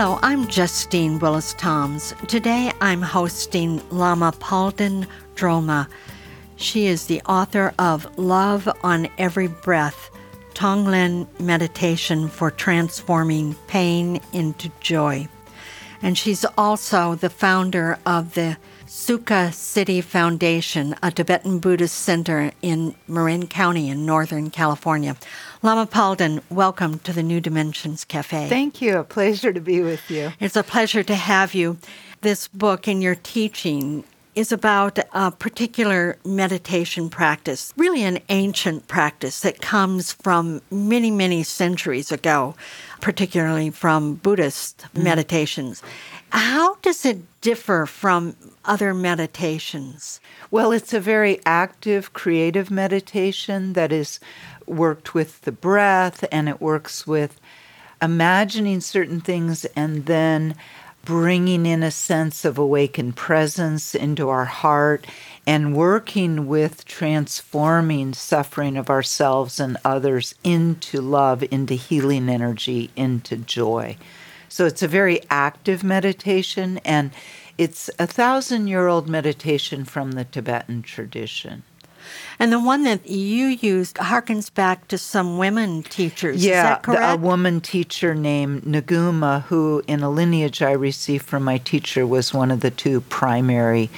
Hello, I'm Justine Willis Toms. Today I'm hosting Lama Palden Drolma. She is the author of Love on Every Breath Tonglen Meditation for Transforming Pain into Joy. And she's also the founder of the Sukhasiddhi Foundation, a Tibetan Buddhist center in Marin County in Northern California. Lama Palden, welcome to the New Dimensions Cafe. Thank you. A pleasure to be with you. It's a pleasure to have you. This book and your teaching is about a particular meditation practice, really an ancient practice that comes from many, many centuries ago, particularly from Buddhist mm. meditations. How does it differ from other meditations? Well, it's a very active, creative meditation that is worked with the breath and it works with imagining certain things and then bringing in a sense of awakened presence into our heart and working with transforming suffering of ourselves and others into love, into healing energy, into joy. So it's a very active meditation and it's a thousand year old meditation from the Tibetan tradition. And the one that you used harkens back to some women teachers. Yeah, a woman teacher named Niguma, who in a lineage I received from my teacher was one of the two primary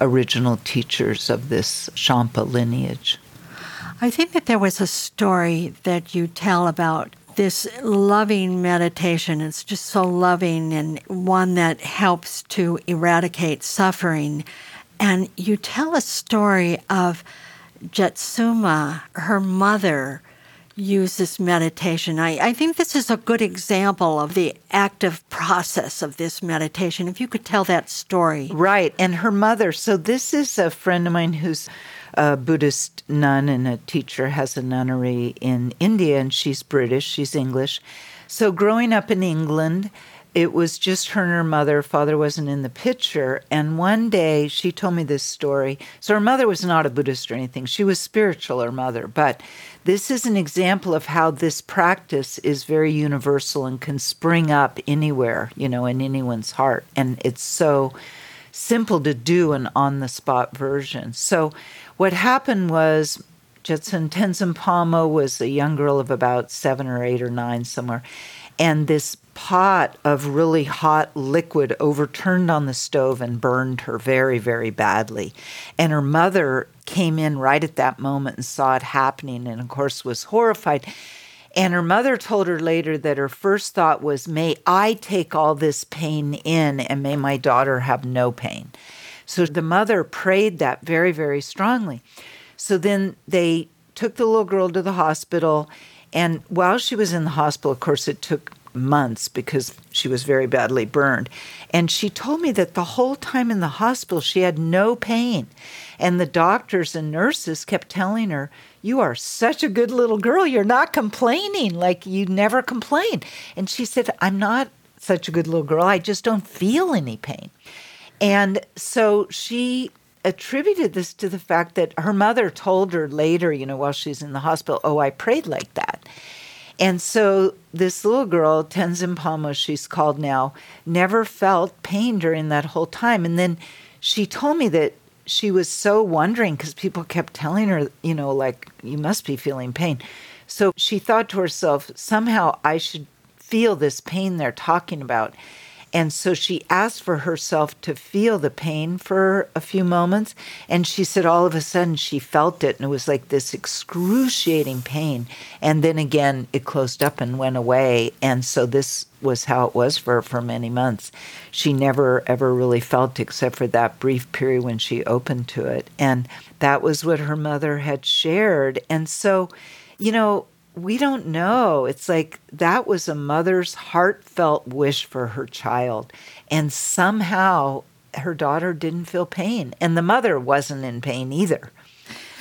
original teachers of this Shangpa lineage. I think that there was a story that you tell about this loving meditation. It's just so loving and one that helps to eradicate suffering. And you tell a story of Jetsuma, her mother, uses meditation. I, I think this is a good example of the active process of this meditation. If you could tell that story. Right. And her mother. So, this is a friend of mine who's a Buddhist nun and a teacher, has a nunnery in India, and she's British, she's English. So, growing up in England, it was just her and her mother. Father wasn't in the picture. And one day she told me this story. So her mother was not a Buddhist or anything. She was spiritual, her mother. But this is an example of how this practice is very universal and can spring up anywhere, you know, in anyone's heart. And it's so simple to do an on the spot version. So what happened was Jetsun Tenzin Palmo was a young girl of about seven or eight or nine somewhere. And this pot of really hot liquid overturned on the stove and burned her very, very badly. And her mother came in right at that moment and saw it happening and, of course, was horrified. And her mother told her later that her first thought was, May I take all this pain in and may my daughter have no pain. So the mother prayed that very, very strongly. So then they took the little girl to the hospital. And while she was in the hospital, of course, it took months because she was very badly burned. And she told me that the whole time in the hospital, she had no pain. And the doctors and nurses kept telling her, You are such a good little girl. You're not complaining. Like you never complain. And she said, I'm not such a good little girl. I just don't feel any pain. And so she attributed this to the fact that her mother told her later, you know, while she's in the hospital, Oh, I prayed like that. And so this little girl, Tenzin Palmo, she's called now, never felt pain during that whole time. And then she told me that she was so wondering because people kept telling her, you know, like, you must be feeling pain. So she thought to herself, somehow I should feel this pain they're talking about. And so she asked for herself to feel the pain for a few moments. And she said all of a sudden she felt it, and it was like this excruciating pain. And then again, it closed up and went away. And so this was how it was for her for many months. She never ever really felt except for that brief period when she opened to it. And that was what her mother had shared. And so, you know, we don't know. It's like that was a mother's heartfelt wish for her child. And somehow her daughter didn't feel pain, and the mother wasn't in pain either.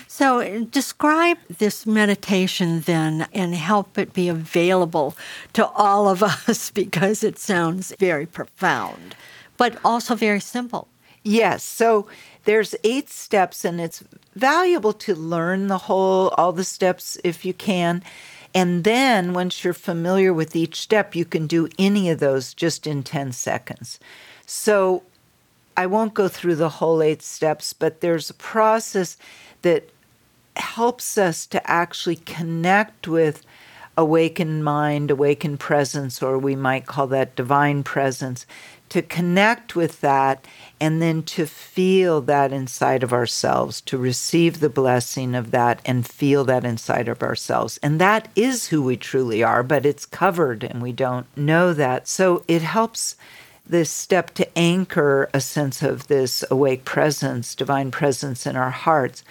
So, describe this meditation then and help it be available to all of us because it sounds very profound, but also very simple. Yes. So, there's eight steps, and it's valuable to learn the whole, all the steps if you can. And then once you're familiar with each step, you can do any of those just in 10 seconds. So I won't go through the whole eight steps, but there's a process that helps us to actually connect with awakened mind, awakened presence, or we might call that divine presence, to connect with that and then to feel that inside of ourselves, to receive the blessing of that and feel that inside of ourselves. And that is who we truly are, but it's covered and we don't know that. So it helps this step to anchor a sense of this awake presence, divine presence in our hearts.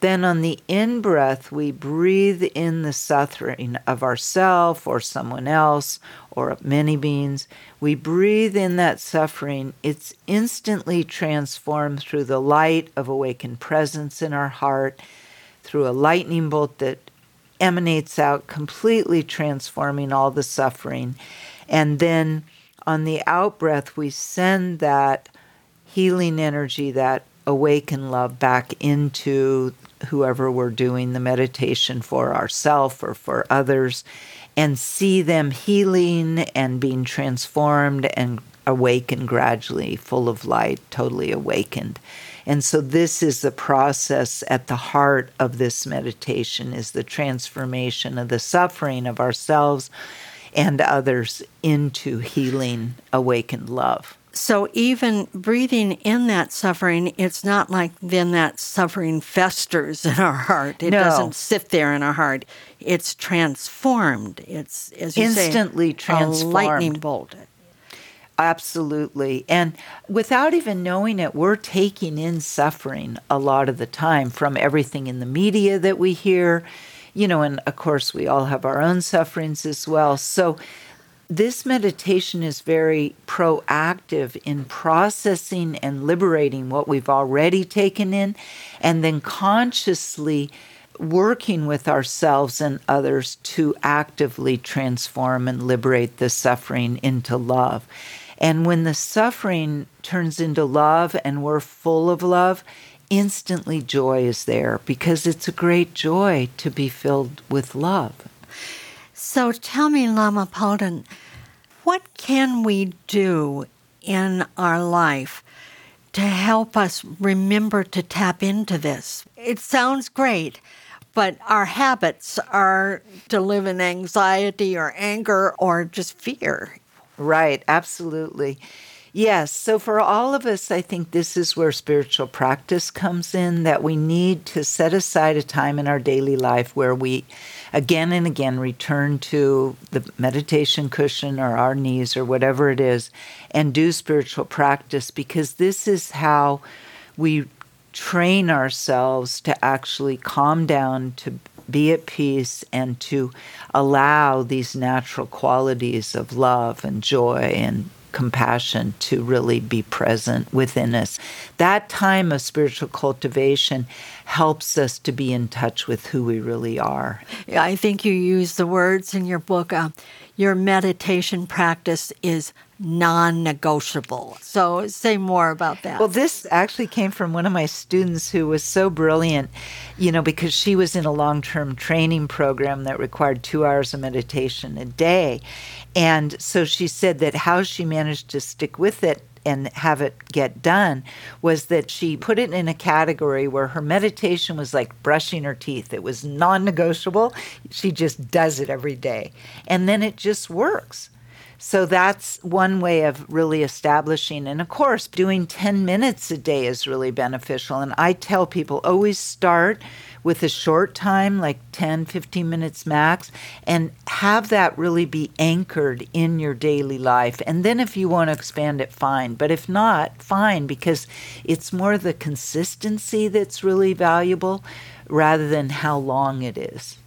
Then on the in breath, we breathe in the suffering of ourself or someone else or many beings. We breathe in that suffering. It's instantly transformed through the light of awakened presence in our heart, through a lightning bolt that emanates out, completely transforming all the suffering. And then on the out breath, we send that healing energy, that awaken love back into whoever we're doing the meditation for ourselves or for others and see them healing and being transformed and awakened gradually, full of light, totally awakened. And so this is the process at the heart of this meditation is the transformation of the suffering of ourselves and others into healing awakened love. So even breathing in that suffering, it's not like then that suffering festers in our heart. It no. doesn't sit there in our heart. It's transformed. It's as you instantly say, transformed. A lightning bolt. Absolutely. And without even knowing it, we're taking in suffering a lot of the time from everything in the media that we hear, you know, and of course we all have our own sufferings as well. So this meditation is very proactive in processing and liberating what we've already taken in, and then consciously working with ourselves and others to actively transform and liberate the suffering into love. And when the suffering turns into love and we're full of love, instantly joy is there because it's a great joy to be filled with love. So tell me, Lama Palden, what can we do in our life to help us remember to tap into this? It sounds great, but our habits are to live in anxiety or anger or just fear. Right, absolutely. Yes. So for all of us, I think this is where spiritual practice comes in that we need to set aside a time in our daily life where we again and again return to the meditation cushion or our knees or whatever it is and do spiritual practice because this is how we train ourselves to actually calm down, to be at peace, and to allow these natural qualities of love and joy and compassion to really be present within us. That time of spiritual cultivation helps us to be in touch with who we really are. I think you use the words in your book. Uh, your meditation practice is non negotiable. So, say more about that. Well, this actually came from one of my students who was so brilliant, you know, because she was in a long term training program that required two hours of meditation a day. And so she said that how she managed to stick with it and have it get done was that she put it in a category where her meditation was like brushing her teeth. It was non negotiable. She just does it every day. And then it just works. So that's one way of really establishing. And of course, doing 10 minutes a day is really beneficial. And I tell people always start with a short time, like 10, 15 minutes max, and have that really be anchored in your daily life. And then if you want to expand it, fine. But if not, fine, because it's more the consistency that's really valuable rather than how long it is.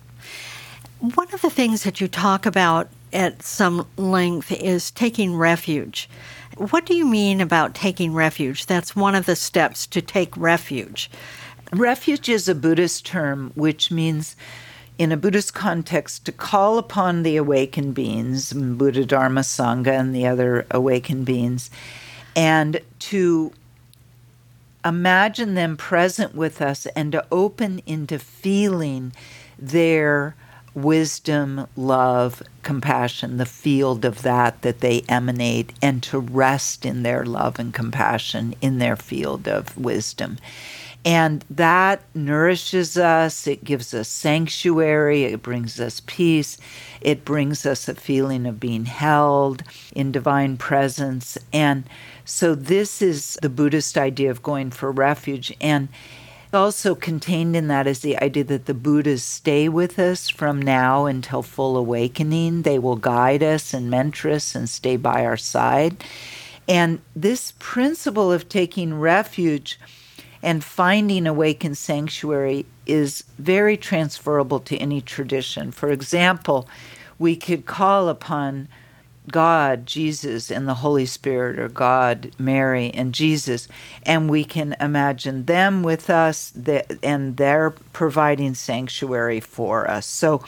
One of the things that you talk about at some length is taking refuge what do you mean about taking refuge? That's one of the steps to take refuge. Refuge is a Buddhist term which means, in a Buddhist context, to call upon the awakened beings, Buddha, Dharma, Sangha, and the other awakened beings, and to imagine them present with us and to open into feeling their wisdom, love, compassion, the field of that that they emanate, and to rest in their love and compassion in their field of wisdom. And that nourishes us, it gives us sanctuary, it brings us peace, it brings us a feeling of being held in divine presence. And so, this is the Buddhist idea of going for refuge. And also contained in that is the idea that the Buddhas stay with us from now until full awakening. They will guide us and mentor us and stay by our side. And this principle of taking refuge and finding awakened sanctuary is very transferable to any tradition. For example, we could call upon God, Jesus, and the Holy Spirit, or God, Mary, and Jesus, and we can imagine them with us, and they're providing sanctuary for us. So,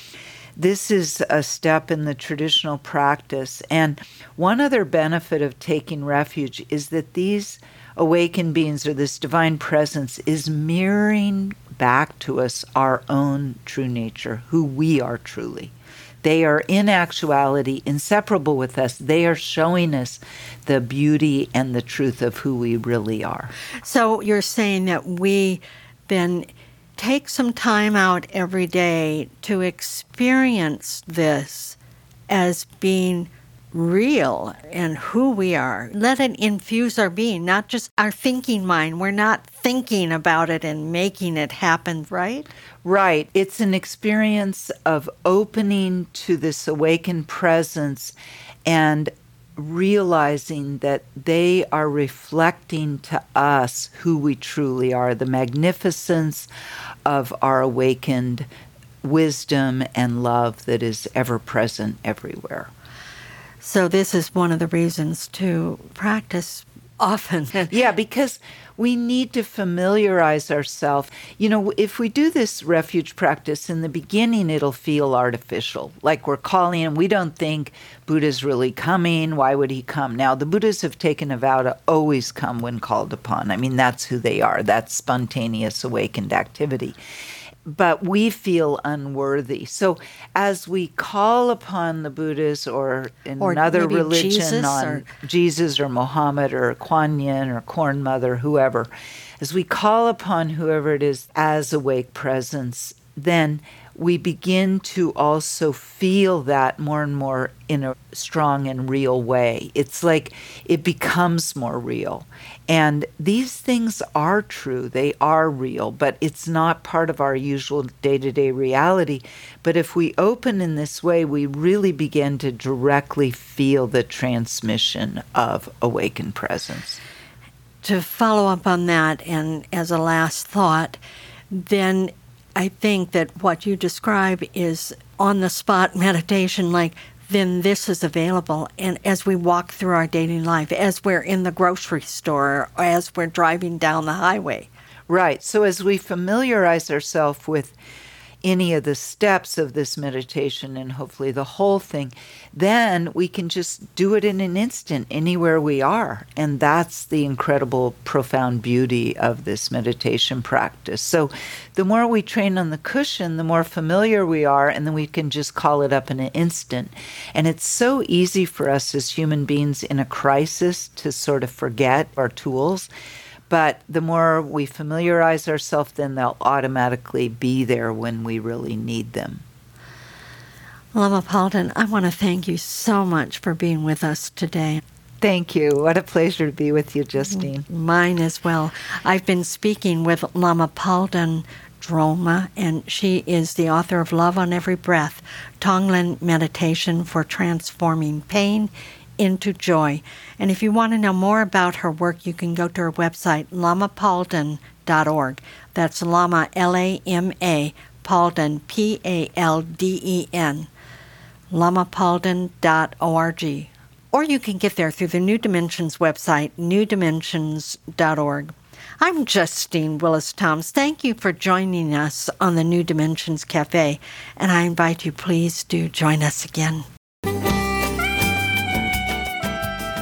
this is a step in the traditional practice. And one other benefit of taking refuge is that these awakened beings, or this divine presence, is mirroring back to us our own true nature, who we are truly. They are in actuality inseparable with us. They are showing us the beauty and the truth of who we really are. So you're saying that we then take some time out every day to experience this as being real and who we are. Let it infuse our being, not just our thinking mind. We're not thinking about it and making it happen, right? Right. It's an experience of opening to this awakened presence and realizing that they are reflecting to us who we truly are, the magnificence of our awakened wisdom and love that is ever present everywhere. So, this is one of the reasons to practice often. yeah, because we need to familiarize ourselves. You know, if we do this refuge practice in the beginning, it'll feel artificial, like we're calling and we don't think Buddha's really coming. Why would he come? Now, the Buddhas have taken a vow to always come when called upon. I mean, that's who they are, that's spontaneous awakened activity but we feel unworthy. So as we call upon the Buddhas or another religion Jesus on or... Jesus or Muhammad or Kuan Yin or Corn Mother, whoever, as we call upon whoever it is as awake presence, then we begin to also feel that more and more in a strong and real way. It's like it becomes more real. And these things are true, they are real, but it's not part of our usual day to day reality. But if we open in this way, we really begin to directly feel the transmission of awakened presence. To follow up on that, and as a last thought, then I think that what you describe is on the spot meditation, like then this is available. And as we walk through our daily life, as we're in the grocery store, or as we're driving down the highway. Right. So as we familiarize ourselves with any of the steps of this meditation and hopefully the whole thing, then we can just do it in an instant anywhere we are. And that's the incredible, profound beauty of this meditation practice. So the more we train on the cushion, the more familiar we are, and then we can just call it up in an instant. And it's so easy for us as human beings in a crisis to sort of forget our tools but the more we familiarize ourselves, then they'll automatically be there when we really need them. Lama Palden, I want to thank you so much for being with us today. Thank you. What a pleasure to be with you, Justine. Mine as well. I've been speaking with Lama Palden Drolma, and she is the author of Love on Every Breath Tonglen Meditation for Transforming Pain into joy. And if you want to know more about her work, you can go to her website, lamapalden.org. That's Lama, L A M A, Palden, P A L D E N, lamapalden.org. or you can get there through the New Dimensions website, newdimensions.org. I'm Justine Willis Toms. Thank you for joining us on the New Dimensions Cafe, and I invite you, please do join us again.